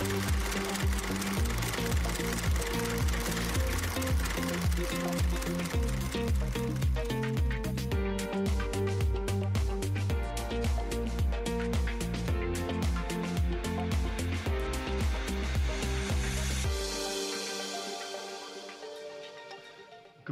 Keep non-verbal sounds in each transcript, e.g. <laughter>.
Good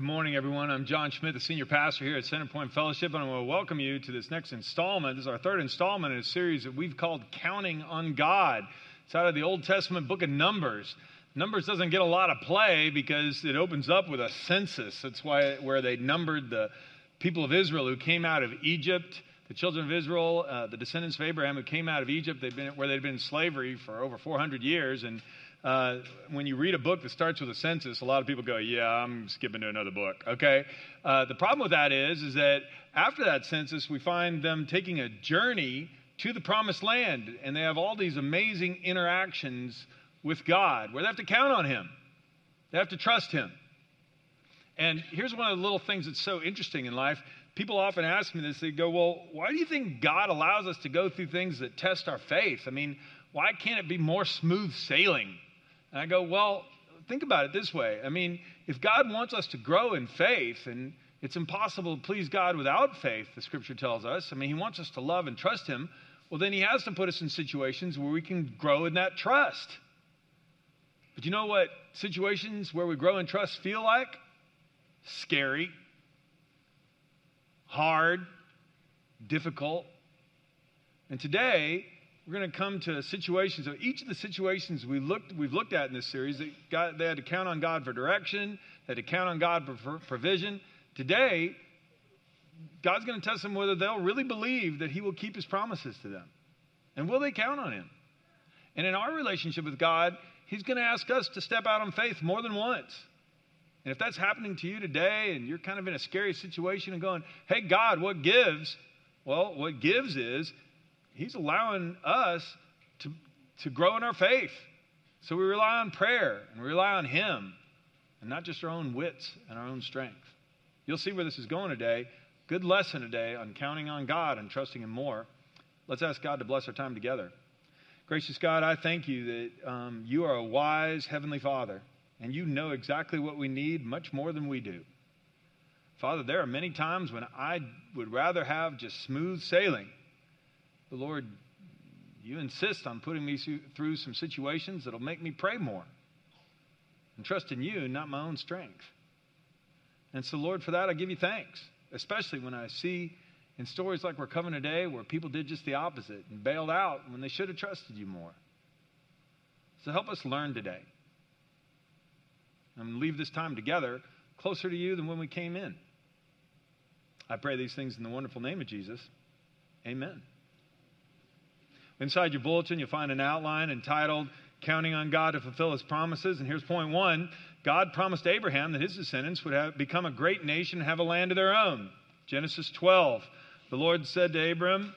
morning, everyone. I'm John Schmidt, the senior pastor here at Centerpoint Fellowship, and I want to welcome you to this next installment. This is our third installment in a series that we've called Counting on God. It's out of the Old Testament book of Numbers. Numbers doesn't get a lot of play because it opens up with a census. That's why where they numbered the people of Israel who came out of Egypt, the children of Israel, uh, the descendants of Abraham who came out of Egypt. They've been where they'd been in slavery for over 400 years, and uh, when you read a book that starts with a census, a lot of people go, "Yeah, I'm skipping to another book." Okay. Uh, the problem with that is, is that after that census, we find them taking a journey to the promised land, and they have all these amazing interactions with God, where they have to count on Him, they have to trust Him. And here's one of the little things that's so interesting in life. People often ask me this. They go, "Well, why do you think God allows us to go through things that test our faith? I mean, why can't it be more smooth sailing?" And I go, well, think about it this way. I mean, if God wants us to grow in faith, and it's impossible to please God without faith, the scripture tells us. I mean, He wants us to love and trust Him. Well, then He has to put us in situations where we can grow in that trust. But you know what situations where we grow in trust feel like? Scary, hard, difficult. And today, we're going to come to situations. So each of the situations we looked, we've looked at in this series, they, got, they had to count on God for direction, they had to count on God for provision. Today, God's going to test them whether they'll really believe that He will keep His promises to them. And will they count on Him? And in our relationship with God, He's going to ask us to step out on faith more than once. And if that's happening to you today and you're kind of in a scary situation and going, hey, God, what gives? Well, what gives is He's allowing us to, to grow in our faith. So we rely on prayer and we rely on Him and not just our own wits and our own strength. You'll see where this is going today. Good lesson today on counting on God and trusting Him more. Let's ask God to bless our time together. Gracious God, I thank you that um, you are a wise Heavenly Father and you know exactly what we need much more than we do. Father, there are many times when I would rather have just smooth sailing the Lord, you insist on putting me through some situations that'll make me pray more and trust in you, not my own strength. And so, Lord, for that, I give you thanks, especially when I see in stories like we're covering today where people did just the opposite and bailed out when they should have trusted you more. So, help us learn today and leave this time together closer to you than when we came in. I pray these things in the wonderful name of Jesus. Amen. Inside your bulletin, you'll find an outline entitled Counting on God to Fulfill His Promises. And here's point one God promised Abraham that his descendants would have, become a great nation and have a land of their own. Genesis 12. The Lord said to Abram,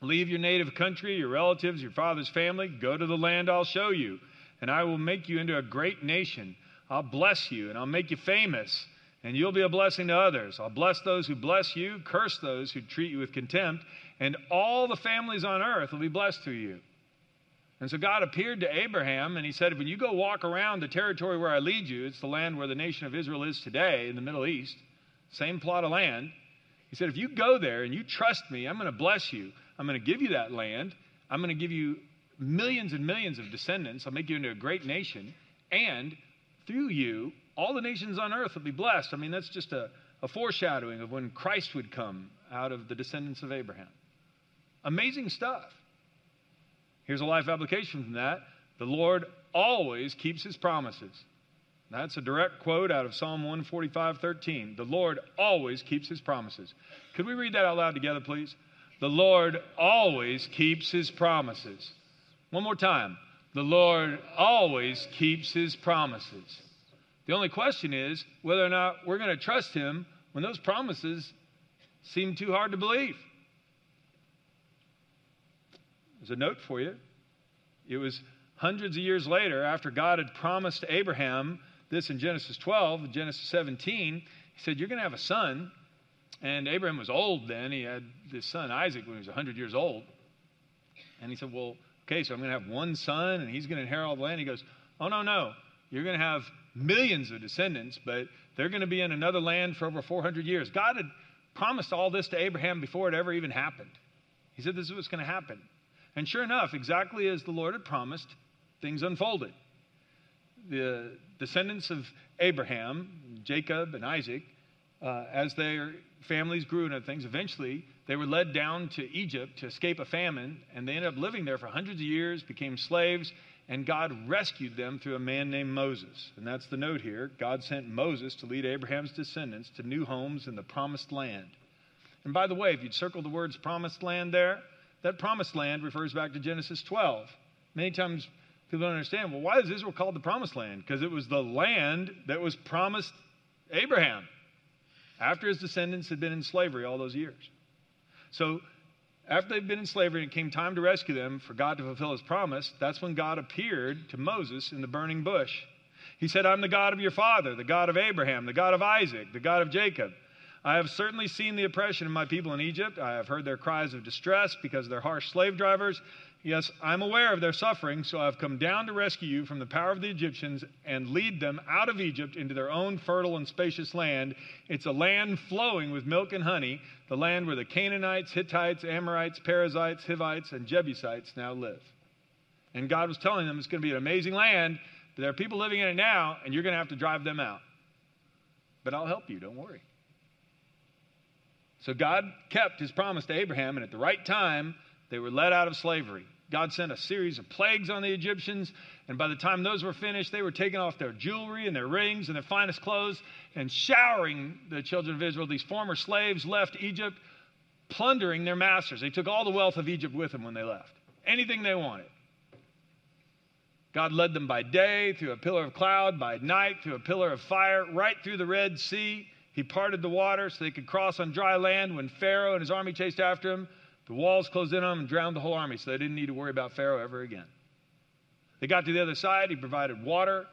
Leave your native country, your relatives, your father's family, go to the land I'll show you, and I will make you into a great nation. I'll bless you, and I'll make you famous, and you'll be a blessing to others. I'll bless those who bless you, curse those who treat you with contempt, and all the families on earth will be blessed through you. And so God appeared to Abraham and he said, When you go walk around the territory where I lead you, it's the land where the nation of Israel is today in the Middle East, same plot of land. He said, If you go there and you trust me, I'm going to bless you. I'm going to give you that land. I'm going to give you millions and millions of descendants. I'll make you into a great nation. And through you, all the nations on earth will be blessed. I mean, that's just a, a foreshadowing of when Christ would come out of the descendants of Abraham. Amazing stuff. Here's a life application from that. The Lord always keeps his promises. That's a direct quote out of Psalm 145 13. The Lord always keeps his promises. Could we read that out loud together, please? The Lord always keeps his promises. One more time. The Lord always keeps his promises. The only question is whether or not we're going to trust him when those promises seem too hard to believe. There's a note for you. It was hundreds of years later, after God had promised Abraham this in Genesis 12, Genesis 17, he said, You're going to have a son. And Abraham was old then. He had this son, Isaac, when he was 100 years old. And he said, Well, okay, so I'm going to have one son and he's going to inherit all the land. He goes, oh, no, no. You're going to have millions of descendants, but they're going to be in another land for over 400 years. God had promised all this to Abraham before it ever even happened. He said this is what's going to happen. And sure enough, exactly as the Lord had promised, things unfolded. The descendants of Abraham, Jacob and Isaac, uh, as their families grew and other things, eventually they were led down to Egypt to escape a famine, and they ended up living there for hundreds of years, became slaves, and God rescued them through a man named Moses. And that's the note here. God sent Moses to lead Abraham's descendants to new homes in the promised land. And by the way, if you'd circle the words promised land there, that promised land refers back to Genesis 12. Many times people don't understand, well, why is Israel called the promised land? Because it was the land that was promised Abraham after his descendants had been in slavery all those years. So after they'd been in slavery and it came time to rescue them for God to fulfill his promise, that's when God appeared to Moses in the burning bush. He said, I'm the God of your father, the God of Abraham, the God of Isaac, the God of Jacob. I have certainly seen the oppression of my people in Egypt. I have heard their cries of distress because of their harsh slave drivers. Yes, I'm aware of their suffering, so I've come down to rescue you from the power of the Egyptians and lead them out of Egypt into their own fertile and spacious land. It's a land flowing with milk and honey, the land where the Canaanites, Hittites, Amorites, Perizzites, Hivites, and Jebusites now live. And God was telling them it's going to be an amazing land, but there are people living in it now, and you're going to have to drive them out. But I'll help you, don't worry. So God kept his promise to Abraham, and at the right time, they were led out of slavery. God sent a series of plagues on the Egyptians, and by the time those were finished, they were taking off their jewelry and their rings and their finest clothes and showering the children of Israel. These former slaves left Egypt, plundering their masters. They took all the wealth of Egypt with them when they left, anything they wanted. God led them by day through a pillar of cloud, by night through a pillar of fire, right through the Red Sea. He parted the water so they could cross on dry land when Pharaoh and his army chased after him. The walls closed in on them and drowned the whole army, so they didn't need to worry about Pharaoh ever again. They got to the other side. He provided water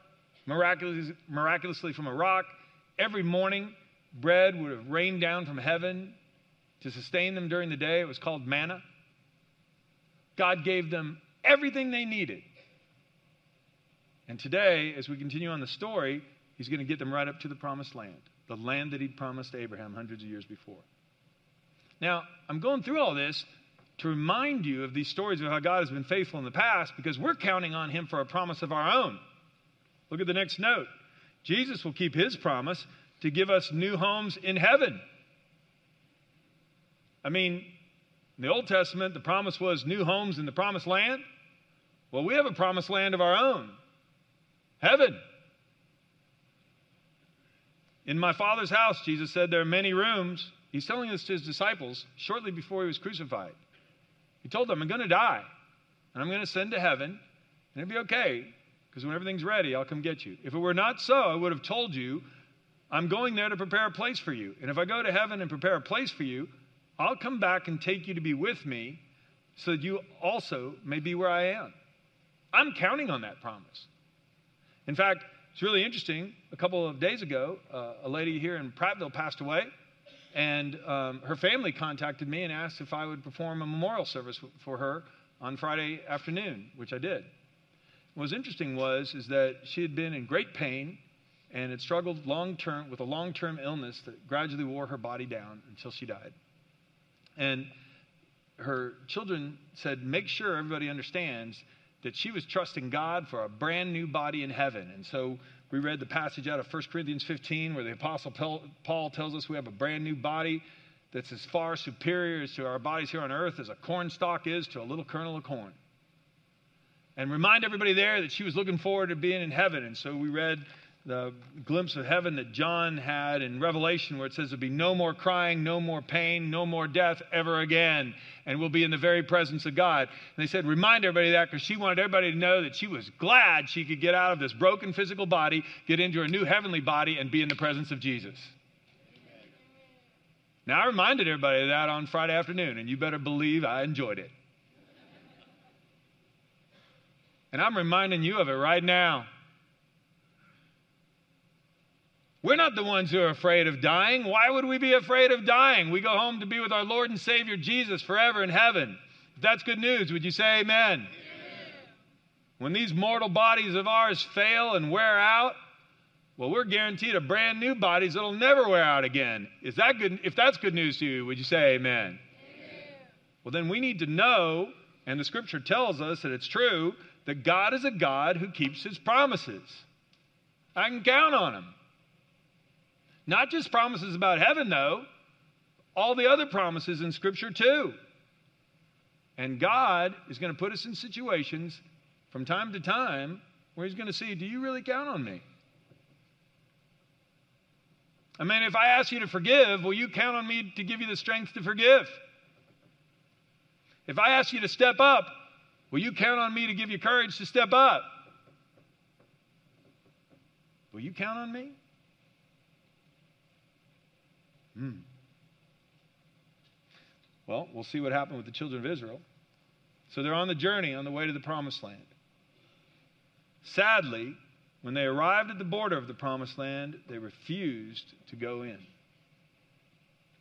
miraculously, miraculously from a rock. Every morning, bread would have rained down from heaven to sustain them during the day. It was called manna. God gave them everything they needed. And today, as we continue on the story, He's going to get them right up to the promised land the land that he'd promised Abraham hundreds of years before. Now, I'm going through all this to remind you of these stories of how God has been faithful in the past because we're counting on him for a promise of our own. Look at the next note. Jesus will keep his promise to give us new homes in heaven. I mean, in the Old Testament, the promise was new homes in the promised land. Well, we have a promised land of our own heaven. In my Father's house, Jesus said, there are many rooms. He's telling this to his disciples shortly before he was crucified. He told them, I'm going to die, and I'm going to send to heaven, and it'll be okay, because when everything's ready, I'll come get you. If it were not so, I would have told you, I'm going there to prepare a place for you. And if I go to heaven and prepare a place for you, I'll come back and take you to be with me so that you also may be where I am. I'm counting on that promise. In fact, it's really interesting. A couple of days ago, uh, a lady here in Prattville passed away, and um, her family contacted me and asked if I would perform a memorial service for her on Friday afternoon, which I did. What was interesting was is that she had been in great pain and had struggled long term with a long term illness that gradually wore her body down until she died. And her children said, Make sure everybody understands that she was trusting God for a brand new body in heaven. And so we read the passage out of 1 Corinthians 15 where the Apostle Paul tells us we have a brand new body that's as far superior to our bodies here on earth as a corn stalk is to a little kernel of corn. And remind everybody there that she was looking forward to being in heaven. And so we read the glimpse of heaven that John had in Revelation, where it says there'll be no more crying, no more pain, no more death ever again, and we'll be in the very presence of God. And they said, remind everybody that because she wanted everybody to know that she was glad she could get out of this broken physical body, get into a new heavenly body, and be in the presence of Jesus. Now, I reminded everybody of that on Friday afternoon, and you better believe I enjoyed it. And I'm reminding you of it right now. We're not the ones who are afraid of dying. Why would we be afraid of dying? We go home to be with our Lord and Savior Jesus forever in heaven. If that's good news, would you say amen? amen. When these mortal bodies of ours fail and wear out, well, we're guaranteed a brand new bodies that'll never wear out again. Is that good? If that's good news to you, would you say amen? amen? Well, then we need to know, and the scripture tells us that it's true, that God is a God who keeps his promises. I can count on him. Not just promises about heaven, though, all the other promises in scripture, too. And God is going to put us in situations from time to time where he's going to see, do you really count on me? I mean, if I ask you to forgive, will you count on me to give you the strength to forgive? If I ask you to step up, will you count on me to give you courage to step up? Will you count on me? Hmm. Well, we'll see what happened with the children of Israel. So they're on the journey on the way to the promised land. Sadly, when they arrived at the border of the promised land, they refused to go in.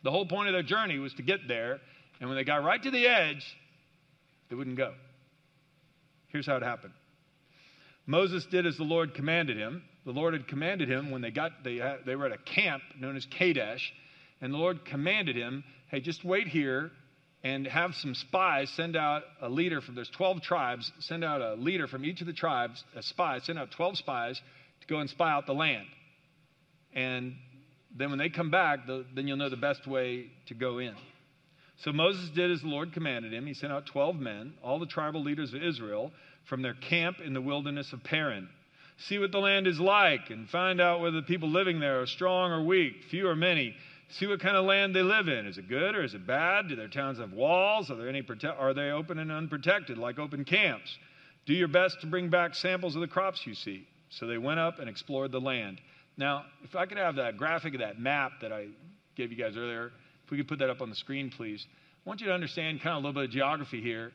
The whole point of their journey was to get there, and when they got right to the edge, they wouldn't go. Here's how it happened Moses did as the Lord commanded him. The Lord had commanded him when they got they, they were at a camp known as Kadesh, and the Lord commanded him, "Hey, just wait here and have some spies send out a leader from there's 12 tribes send out a leader from each of the tribes a spy send out 12 spies to go and spy out the land. And then when they come back the, then you'll know the best way to go in. So moses did as the lord commanded him. He sent out 12 men all the tribal leaders of israel from their camp in the wilderness of paran. See what the land is like and find out whether the people living there are strong or weak. Few or many see what kind of land they live in. Is it good or is it bad? Do their towns have walls? Are, there any prote- are they open and unprotected, like open camps? Do your best to bring back samples of the crops you see. So they went up and explored the land. Now, if I could have that graphic of that map that I gave you guys earlier, if we could put that up on the screen, please. I want you to understand kind of a little bit of geography here.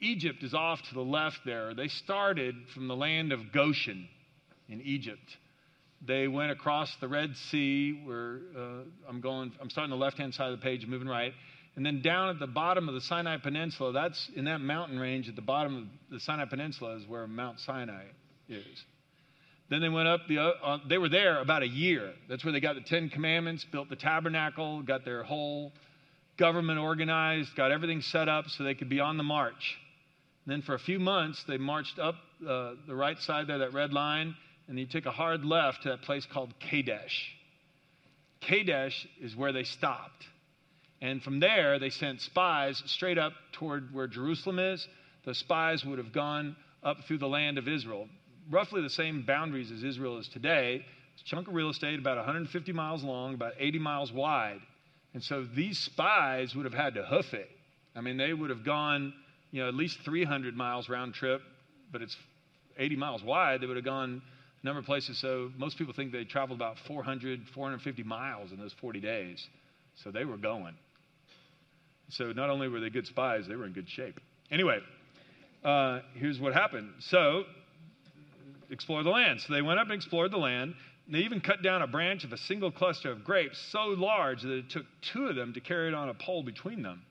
Egypt is off to the left there. They started from the land of Goshen in Egypt. They went across the Red Sea, where uh, I'm going, I'm starting the left hand side of the page, moving right. And then down at the bottom of the Sinai Peninsula, that's in that mountain range at the bottom of the Sinai Peninsula is where Mount Sinai is. Then they went up, the, uh, they were there about a year. That's where they got the Ten Commandments, built the tabernacle, got their whole government organized, got everything set up so they could be on the march. And then for a few months, they marched up uh, the right side there, that red line, and you took a hard left to that place called Kadesh. Kadesh is where they stopped. And from there, they sent spies straight up toward where Jerusalem is. The spies would have gone up through the land of Israel, roughly the same boundaries as Israel is today. It's a chunk of real estate about 150 miles long, about 80 miles wide. And so these spies would have had to hoof it. I mean, they would have gone, you know, at least 300 miles round trip, but it's 80 miles wide. They would have gone number of places. So most people think they traveled about 400, 450 miles in those 40 days. So they were going. So not only were they good spies, they were in good shape. Anyway, uh, here's what happened. So explore the land. So they went up and explored the land. They even cut down a branch of a single cluster of grapes so large that it took two of them to carry it on a pole between them.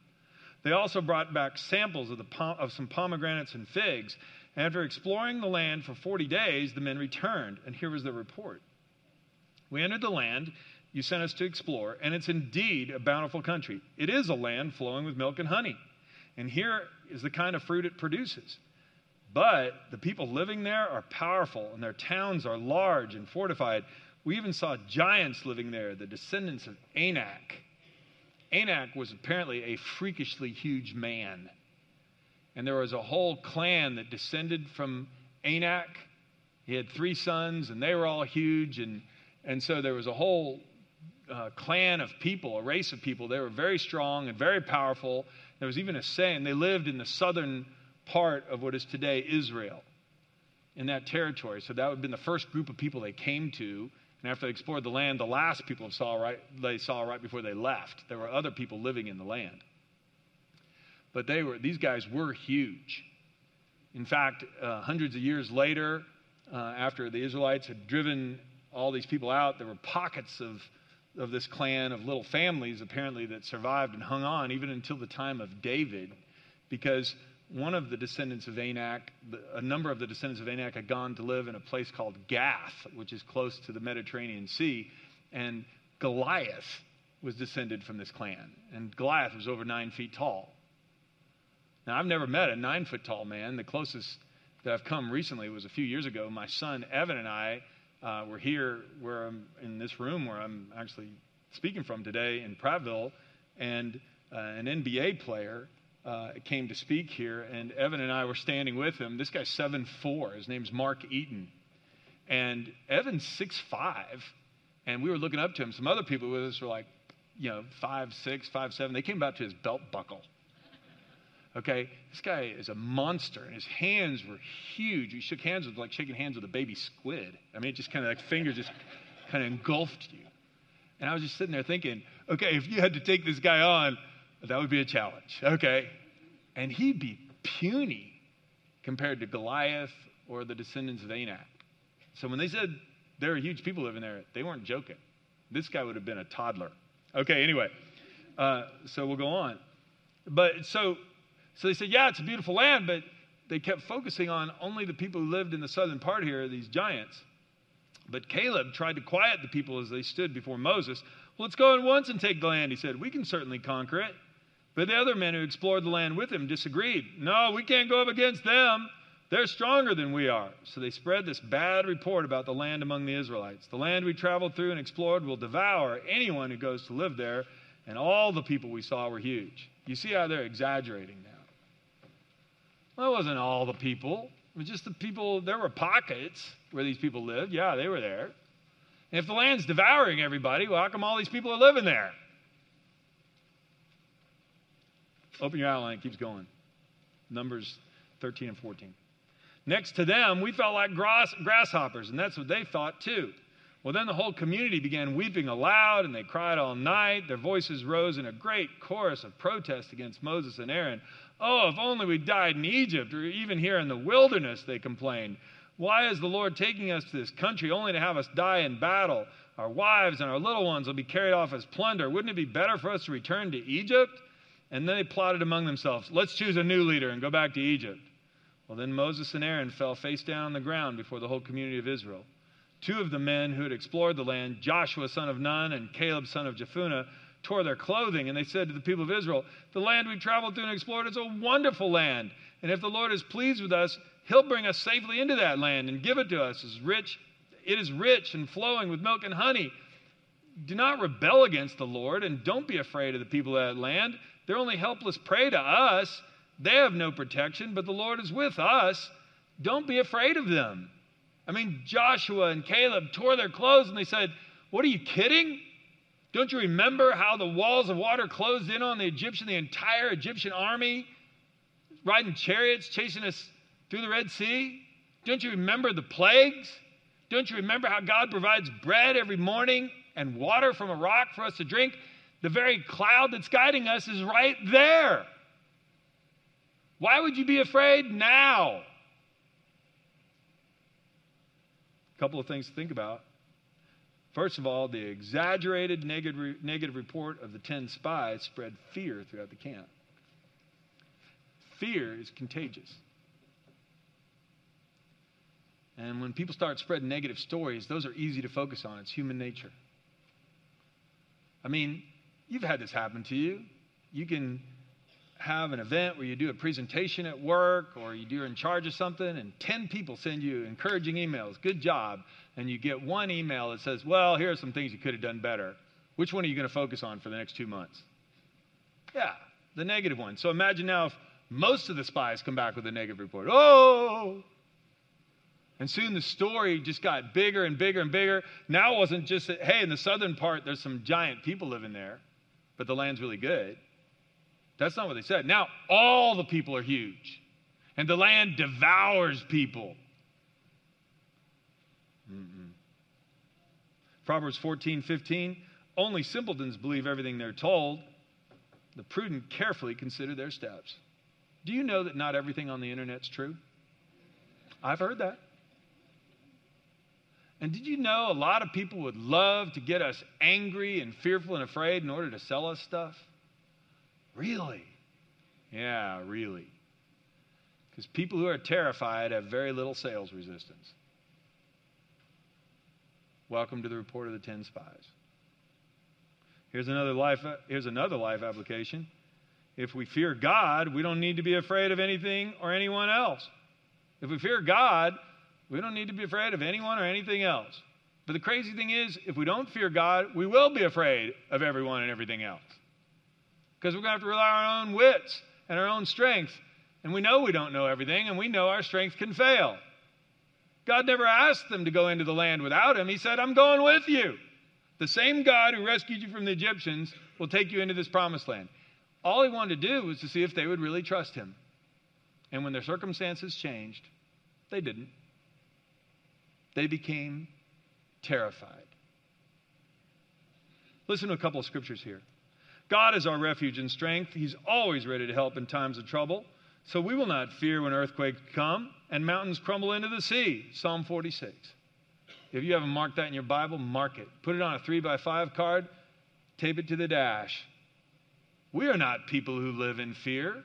They also brought back samples of, the of some pomegranates and figs after exploring the land for 40 days, the men returned, and here was the report. We entered the land you sent us to explore, and it's indeed a bountiful country. It is a land flowing with milk and honey, and here is the kind of fruit it produces. But the people living there are powerful, and their towns are large and fortified. We even saw giants living there, the descendants of Anak. Anak was apparently a freakishly huge man. And there was a whole clan that descended from Anak. He had three sons, and they were all huge. And, and so there was a whole uh, clan of people, a race of people. They were very strong and very powerful. There was even a saying they lived in the southern part of what is today Israel, in that territory. So that would have been the first group of people they came to. And after they explored the land, the last people saw right, they saw right before they left. There were other people living in the land. But they were, these guys were huge. In fact, uh, hundreds of years later, uh, after the Israelites had driven all these people out, there were pockets of, of this clan of little families apparently that survived and hung on even until the time of David. Because one of the descendants of Anak, a number of the descendants of Anak had gone to live in a place called Gath, which is close to the Mediterranean Sea. And Goliath was descended from this clan. And Goliath was over nine feet tall. Now, I've never met a nine foot tall man. The closest that I've come recently was a few years ago. My son Evan and I uh, were here where I'm in this room where I'm actually speaking from today in Prattville, and uh, an NBA player uh, came to speak here, and Evan and I were standing with him. This guy's seven four. His name's Mark Eaton, and Evan's six five, and we were looking up to him. Some other people with us were like, you know, five six, five seven. They came about to his belt buckle. Okay, this guy is a monster, and his hands were huge. He shook hands with like shaking hands with a baby squid. I mean, it just kind of like fingers just kind of engulfed you. And I was just sitting there thinking, okay, if you had to take this guy on, that would be a challenge. Okay, and he'd be puny compared to Goliath or the descendants of Anak. So when they said there are huge people living there, they weren't joking. This guy would have been a toddler. Okay, anyway, uh, so we'll go on. But so so they said, Yeah, it's a beautiful land, but they kept focusing on only the people who lived in the southern part here, these giants. But Caleb tried to quiet the people as they stood before Moses. Well, let's go at once and take the land, he said. We can certainly conquer it. But the other men who explored the land with him disagreed. No, we can't go up against them. They're stronger than we are. So they spread this bad report about the land among the Israelites. The land we traveled through and explored will devour anyone who goes to live there, and all the people we saw were huge. You see how they're exaggerating now. Well, it wasn't all the people. It was just the people, there were pockets where these people lived. Yeah, they were there. And if the land's devouring everybody, well, how come all these people are living there? Open your outline, it keeps going. Numbers 13 and 14. Next to them, we felt like grass, grasshoppers, and that's what they thought too. Well, then the whole community began weeping aloud, and they cried all night. Their voices rose in a great chorus of protest against Moses and Aaron. Oh, if only we died in Egypt or even here in the wilderness, they complained. Why is the Lord taking us to this country only to have us die in battle? Our wives and our little ones will be carried off as plunder. Wouldn't it be better for us to return to Egypt? And then they plotted among themselves, let's choose a new leader and go back to Egypt. Well, then Moses and Aaron fell face down on the ground before the whole community of Israel. Two of the men who had explored the land, Joshua son of Nun and Caleb son of Jephunneh, tore their clothing, and they said to the people of Israel, The land we traveled through and explored is a wonderful land. And if the Lord is pleased with us, he'll bring us safely into that land and give it to us as rich. It is rich and flowing with milk and honey. Do not rebel against the Lord, and don't be afraid of the people of that land. They're only helpless prey to us. They have no protection, but the Lord is with us. Don't be afraid of them. I mean, Joshua and Caleb tore their clothes and they said, What are you kidding? Don't you remember how the walls of water closed in on the Egyptian, the entire Egyptian army, riding chariots, chasing us through the Red Sea? Don't you remember the plagues? Don't you remember how God provides bread every morning and water from a rock for us to drink? The very cloud that's guiding us is right there. Why would you be afraid now? A couple of things to think about. First of all, the exaggerated negative, negative report of the 10 spies spread fear throughout the camp. Fear is contagious. And when people start spreading negative stories, those are easy to focus on. It's human nature. I mean, you've had this happen to you. You can have an event where you do a presentation at work or you are in charge of something and 10 people send you encouraging emails. Good job and you get one email that says, Well, here are some things you could have done better. Which one are you going to focus on for the next two months? Yeah, the negative one. So imagine now if most of the spies come back with a negative report. Oh! And soon the story just got bigger and bigger and bigger. Now it wasn't just that, hey, in the southern part, there's some giant people living there, but the land's really good. That's not what they said. Now all the people are huge, and the land devours people. Mm-mm. Proverbs 14, 15. Only simpletons believe everything they're told. The prudent carefully consider their steps. Do you know that not everything on the internet's true? I've heard that. And did you know a lot of people would love to get us angry and fearful and afraid in order to sell us stuff? Really? Yeah, really. Because people who are terrified have very little sales resistance. Welcome to the report of the 10 spies. Here's another life, uh, here's another life application. If we fear God, we don't need to be afraid of anything or anyone else. If we fear God, we don't need to be afraid of anyone or anything else. But the crazy thing is, if we don't fear God, we will be afraid of everyone and everything else. Because we're going to have to rely on our own wits and our own strength. And we know we don't know everything, and we know our strength can fail. God never asked them to go into the land without him. He said, I'm going with you. The same God who rescued you from the Egyptians will take you into this promised land. All he wanted to do was to see if they would really trust him. And when their circumstances changed, they didn't. They became terrified. Listen to a couple of scriptures here. God is our refuge and strength. He's always ready to help in times of trouble. So we will not fear when earthquakes come and mountains crumble into the sea. Psalm 46. If you haven't marked that in your Bible, mark it. Put it on a three by five card, tape it to the dash. We are not people who live in fear.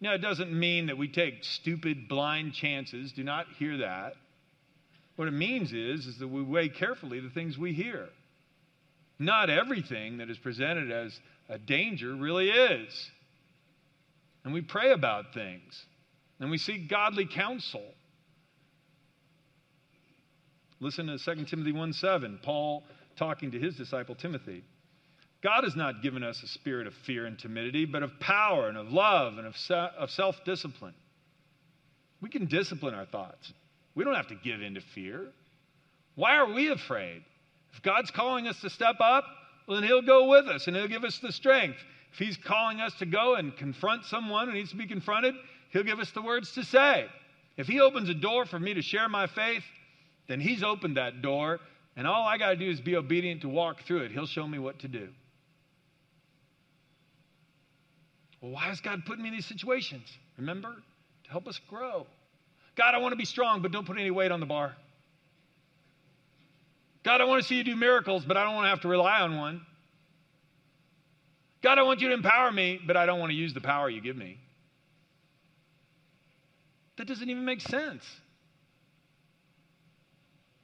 Now, it doesn't mean that we take stupid, blind chances. Do not hear that. What it means is, is that we weigh carefully the things we hear. Not everything that is presented as a danger really is. And we pray about things. And we seek godly counsel. Listen to 2 Timothy 1 7, Paul talking to his disciple Timothy. God has not given us a spirit of fear and timidity, but of power and of love and of, of self discipline. We can discipline our thoughts. We don't have to give in to fear. Why are we afraid? If God's calling us to step up, well, then He'll go with us and He'll give us the strength. If He's calling us to go and confront someone who needs to be confronted, He'll give us the words to say. If He opens a door for me to share my faith, then He's opened that door, and all I got to do is be obedient to walk through it. He'll show me what to do. Well, why is God putting me in these situations? Remember? To help us grow. God, I want to be strong, but don't put any weight on the bar. God, I want to see you do miracles, but I don't want to have to rely on one. God, I want you to empower me, but I don't want to use the power you give me. That doesn't even make sense.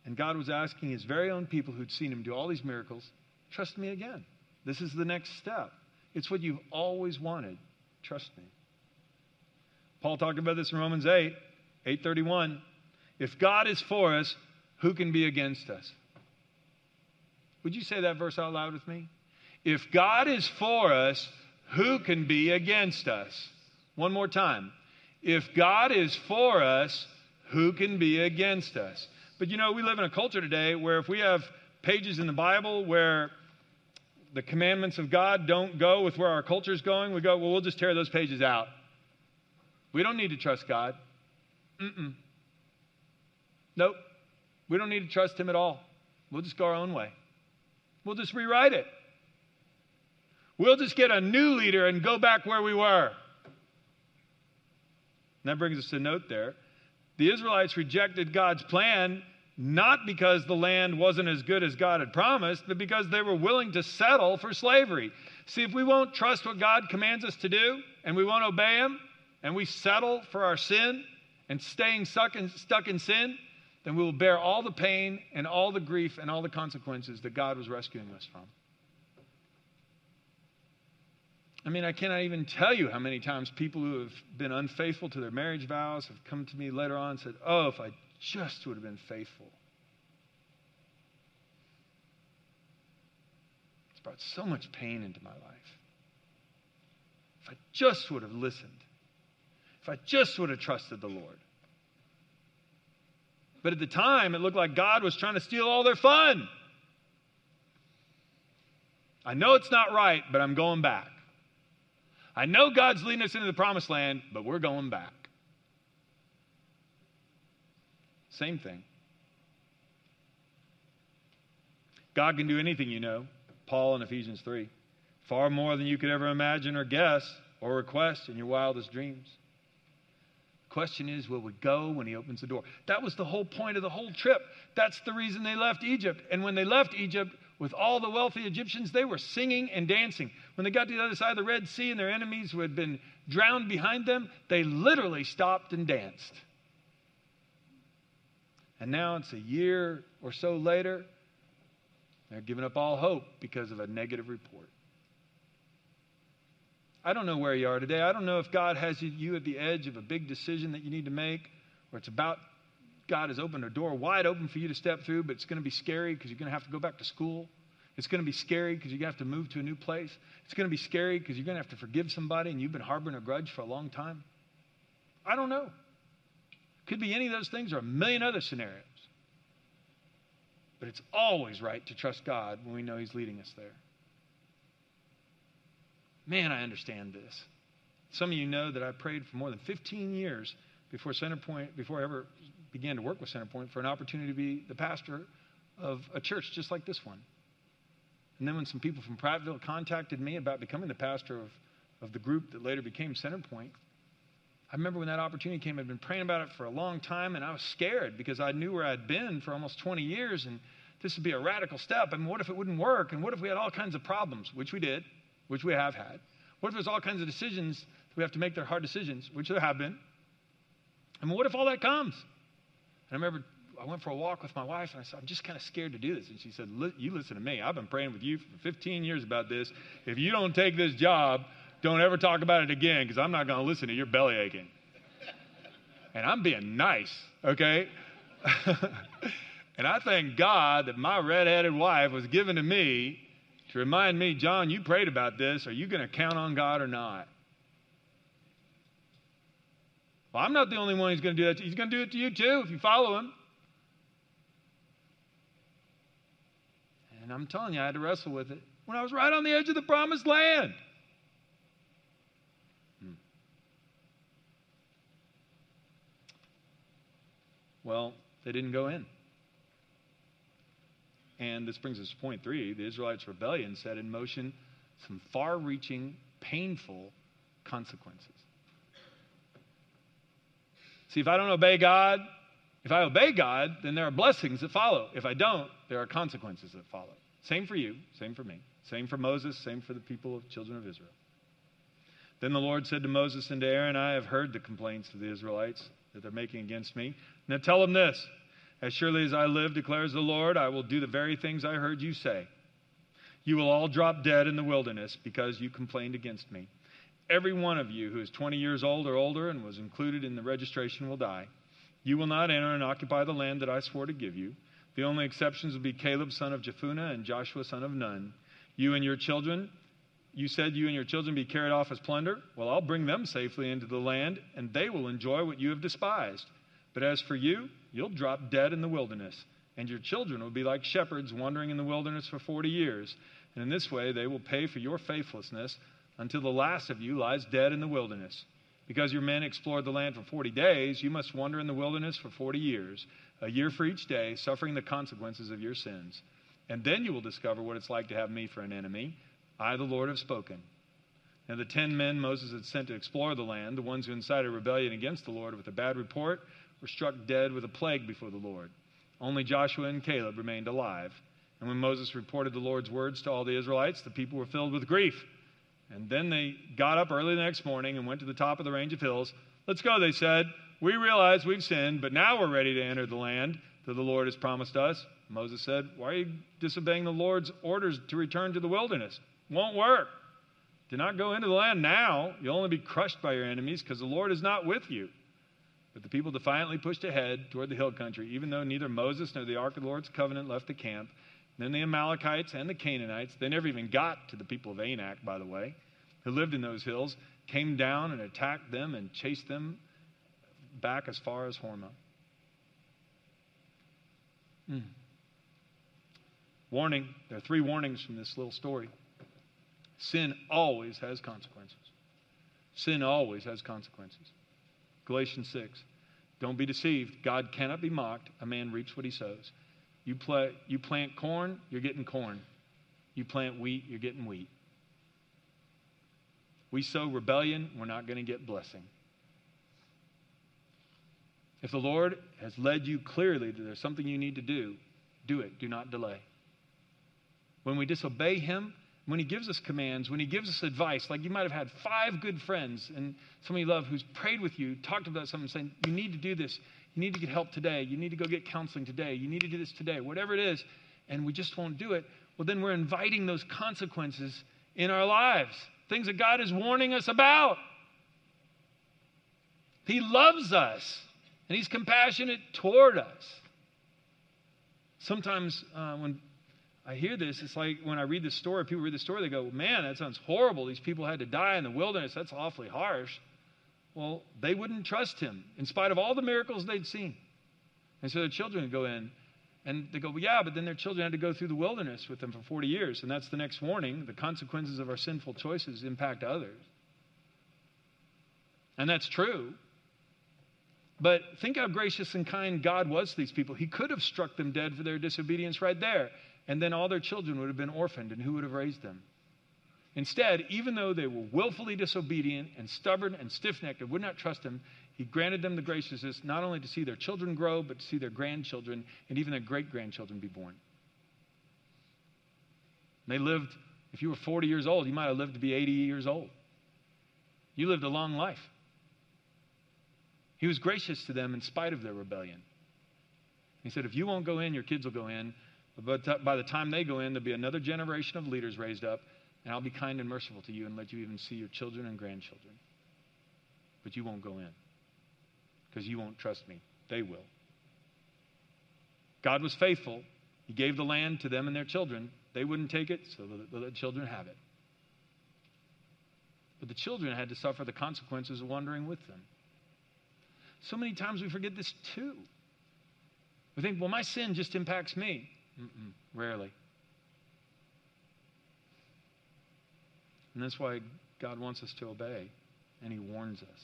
And God was asking his very own people who'd seen him do all these miracles, trust me again. This is the next step. It's what you've always wanted. Trust me. Paul talked about this in Romans 8, 831. If God is for us, who can be against us? Would you say that verse out loud with me? If God is for us, who can be against us? One more time. If God is for us, who can be against us? But you know, we live in a culture today where if we have pages in the Bible where the commandments of God don't go with where our culture is going, we go, well, we'll just tear those pages out. We don't need to trust God. Mm-mm. Nope. We don't need to trust Him at all. We'll just go our own way. We'll just rewrite it. We'll just get a new leader and go back where we were. And that brings us to note there. The Israelites rejected God's plan not because the land wasn't as good as God had promised, but because they were willing to settle for slavery. See, if we won't trust what God commands us to do and we won't obey Him and we settle for our sin and staying stuck in, stuck in sin, then we will bear all the pain and all the grief and all the consequences that God was rescuing us from. I mean, I cannot even tell you how many times people who have been unfaithful to their marriage vows have come to me later on and said, Oh, if I just would have been faithful. It's brought so much pain into my life. If I just would have listened, if I just would have trusted the Lord. But at the time, it looked like God was trying to steal all their fun. I know it's not right, but I'm going back. I know God's leading us into the promised land, but we're going back. Same thing. God can do anything, you know. Paul in Ephesians 3. Far more than you could ever imagine or guess or request in your wildest dreams. Question is, will we go when he opens the door? That was the whole point of the whole trip. That's the reason they left Egypt. And when they left Egypt, with all the wealthy Egyptians, they were singing and dancing. When they got to the other side of the Red Sea and their enemies who had been drowned behind them, they literally stopped and danced. And now it's a year or so later, they're giving up all hope because of a negative report. I don't know where you are today. I don't know if God has you at the edge of a big decision that you need to make, or it's about God has opened a door wide open for you to step through, but it's going to be scary because you're going to have to go back to school. It's going to be scary because you're going to have to move to a new place. It's going to be scary because you're going to have to forgive somebody and you've been harboring a grudge for a long time. I don't know. Could be any of those things or a million other scenarios. But it's always right to trust God when we know He's leading us there. Man, I understand this. Some of you know that I prayed for more than 15 years before Centerpoint, before I ever began to work with Centerpoint, for an opportunity to be the pastor of a church just like this one. And then when some people from Prattville contacted me about becoming the pastor of, of the group that later became Centerpoint, I remember when that opportunity came, I'd been praying about it for a long time, and I was scared because I knew where I'd been for almost 20 years, and this would be a radical step. I mean, what if it wouldn't work? And what if we had all kinds of problems, which we did, which we have had? What if there's all kinds of decisions we have to make? They're hard decisions, which there have been. I mean, what if all that comes? And I remember I went for a walk with my wife, and I said, I'm just kind of scared to do this. And she said, You listen to me. I've been praying with you for 15 years about this. If you don't take this job, don't ever talk about it again because I'm not going to listen to your belly aching. And I'm being nice, okay? <laughs> and I thank God that my redheaded wife was given to me to remind me, John, you prayed about this. Are you going to count on God or not? Well, I'm not the only one who's going to do that. He's going to do it to you too if you follow him. And I'm telling you, I had to wrestle with it when I was right on the edge of the promised land. Hmm. Well, they didn't go in. And this brings us to point three the Israelites' rebellion set in motion some far reaching, painful consequences. See, if I don't obey God, if I obey God, then there are blessings that follow. If I don't, there are consequences that follow. Same for you, same for me, same for Moses, same for the people of children of Israel. Then the Lord said to Moses and to Aaron, I have heard the complaints of the Israelites that they're making against me. Now tell them this As surely as I live, declares the Lord, I will do the very things I heard you say. You will all drop dead in the wilderness because you complained against me. Every one of you who is 20 years old or older and was included in the registration will die. You will not enter and occupy the land that I swore to give you. The only exceptions will be Caleb, son of Jephunneh, and Joshua, son of Nun. You and your children, you said you and your children be carried off as plunder. Well, I'll bring them safely into the land, and they will enjoy what you have despised. But as for you, you'll drop dead in the wilderness, and your children will be like shepherds wandering in the wilderness for 40 years. And in this way, they will pay for your faithlessness until the last of you lies dead in the wilderness. Because your men explored the land for 40 days, you must wander in the wilderness for 40 years, a year for each day, suffering the consequences of your sins. And then you will discover what it's like to have me for an enemy. I, the Lord, have spoken. Now, the ten men Moses had sent to explore the land, the ones who incited rebellion against the Lord with a bad report, were struck dead with a plague before the Lord. Only Joshua and Caleb remained alive. And when Moses reported the Lord's words to all the Israelites, the people were filled with grief. And then they got up early the next morning and went to the top of the range of hills. Let's go, they said. We realize we've sinned, but now we're ready to enter the land that the Lord has promised us. Moses said, Why are you disobeying the Lord's orders to return to the wilderness? Won't work. Do not go into the land now. You'll only be crushed by your enemies because the Lord is not with you. But the people defiantly pushed ahead toward the hill country, even though neither Moses nor the ark of the Lord's covenant left the camp. Then the Amalekites and the Canaanites, they never even got to the people of Anak, by the way, who lived in those hills, came down and attacked them and chased them back as far as Hormah. Mm. Warning there are three warnings from this little story. Sin always has consequences. Sin always has consequences. Galatians 6. Don't be deceived. God cannot be mocked. A man reaps what he sows. You, play, you plant corn, you're getting corn. You plant wheat, you're getting wheat. We sow rebellion, we're not going to get blessing. If the Lord has led you clearly that there's something you need to do, do it. Do not delay. when we disobey Him, when He gives us commands, when He gives us advice, like you might have had five good friends and somebody you love who's prayed with you, talked about something, saying, You need to do this. You need to get help today. You need to go get counseling today. You need to do this today. Whatever it is, and we just won't do it. Well, then we're inviting those consequences in our lives, things that God is warning us about. He loves us, and He's compassionate toward us. Sometimes uh, when I hear this, it's like when I read the story, people read the story, they go, Man, that sounds horrible. These people had to die in the wilderness. That's awfully harsh. Well, they wouldn't trust him in spite of all the miracles they'd seen. And so their children would go in and they go, well, yeah, but then their children had to go through the wilderness with them for 40 years. And that's the next warning. The consequences of our sinful choices impact others. And that's true. But think how gracious and kind God was to these people. He could have struck them dead for their disobedience right there. And then all their children would have been orphaned, and who would have raised them? Instead, even though they were willfully disobedient and stubborn and stiff necked and would not trust him, he granted them the graciousness not only to see their children grow, but to see their grandchildren and even their great grandchildren be born. They lived, if you were 40 years old, you might have lived to be 80 years old. You lived a long life. He was gracious to them in spite of their rebellion. He said, If you won't go in, your kids will go in. But uh, by the time they go in, there'll be another generation of leaders raised up and I'll be kind and merciful to you and let you even see your children and grandchildren. But you won't go in because you won't trust me. They will. God was faithful. He gave the land to them and their children. They wouldn't take it, so the, the children have it. But the children had to suffer the consequences of wandering with them. So many times we forget this too. We think, well, my sin just impacts me. Mm-mm, rarely. And that's why God wants us to obey, and He warns us.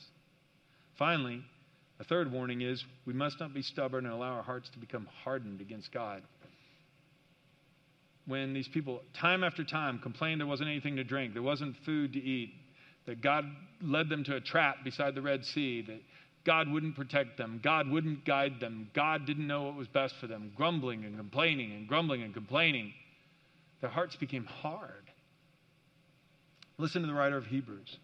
Finally, a third warning is we must not be stubborn and allow our hearts to become hardened against God. When these people, time after time, complained there wasn't anything to drink, there wasn't food to eat, that God led them to a trap beside the Red Sea, that God wouldn't protect them, God wouldn't guide them, God didn't know what was best for them, grumbling and complaining and grumbling and complaining, their hearts became hard. Listen to the writer of Hebrews.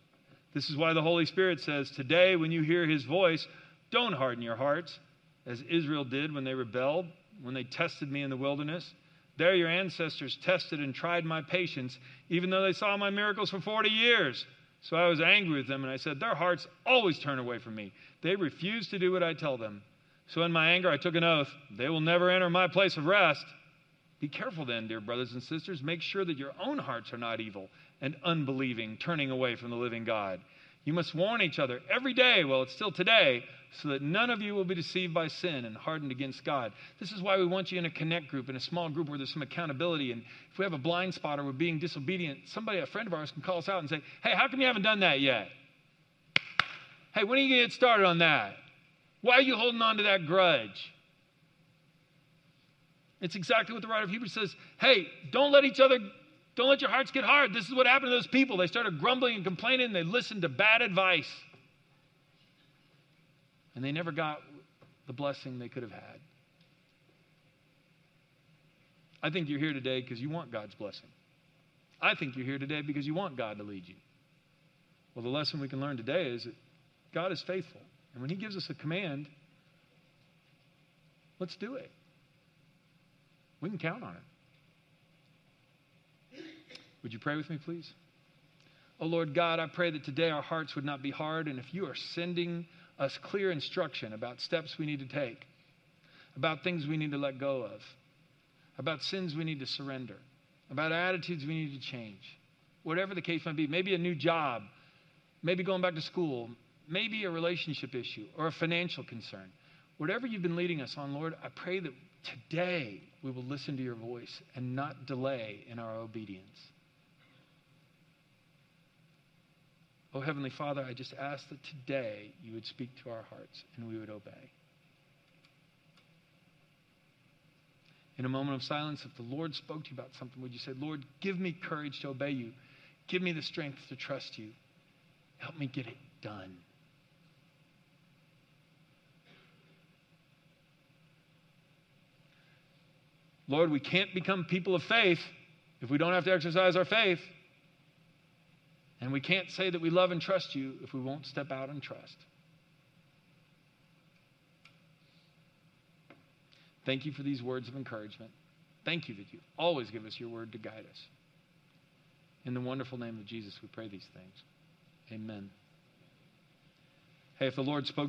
This is why the Holy Spirit says, Today, when you hear his voice, don't harden your hearts, as Israel did when they rebelled, when they tested me in the wilderness. There, your ancestors tested and tried my patience, even though they saw my miracles for 40 years. So I was angry with them, and I said, Their hearts always turn away from me. They refuse to do what I tell them. So in my anger, I took an oath they will never enter my place of rest. Be careful then, dear brothers and sisters. Make sure that your own hearts are not evil and unbelieving, turning away from the living God. You must warn each other every day while it's still today, so that none of you will be deceived by sin and hardened against God. This is why we want you in a connect group, in a small group where there's some accountability. And if we have a blind spot or we're being disobedient, somebody, a friend of ours, can call us out and say, Hey, how come you haven't done that yet? Hey, when are you going to get started on that? Why are you holding on to that grudge? It's exactly what the writer of Hebrews says. Hey, don't let each other don't let your hearts get hard. This is what happened to those people. They started grumbling and complaining, and they listened to bad advice. And they never got the blessing they could have had. I think you're here today because you want God's blessing. I think you're here today because you want God to lead you. Well, the lesson we can learn today is that God is faithful. And when He gives us a command, let's do it. We can count on it. Would you pray with me, please? Oh Lord God, I pray that today our hearts would not be hard, and if you are sending us clear instruction about steps we need to take, about things we need to let go of, about sins we need to surrender, about attitudes we need to change, whatever the case might be, maybe a new job, maybe going back to school, maybe a relationship issue or a financial concern. Whatever you've been leading us on, Lord, I pray that today we will listen to your voice and not delay in our obedience. Oh, Heavenly Father, I just ask that today you would speak to our hearts and we would obey. In a moment of silence, if the Lord spoke to you about something, would you say, Lord, give me courage to obey you? Give me the strength to trust you. Help me get it done. Lord, we can't become people of faith if we don't have to exercise our faith. And we can't say that we love and trust you if we won't step out and trust. Thank you for these words of encouragement. Thank you that you always give us your word to guide us. In the wonderful name of Jesus, we pray these things. Amen. Hey, if the Lord spoke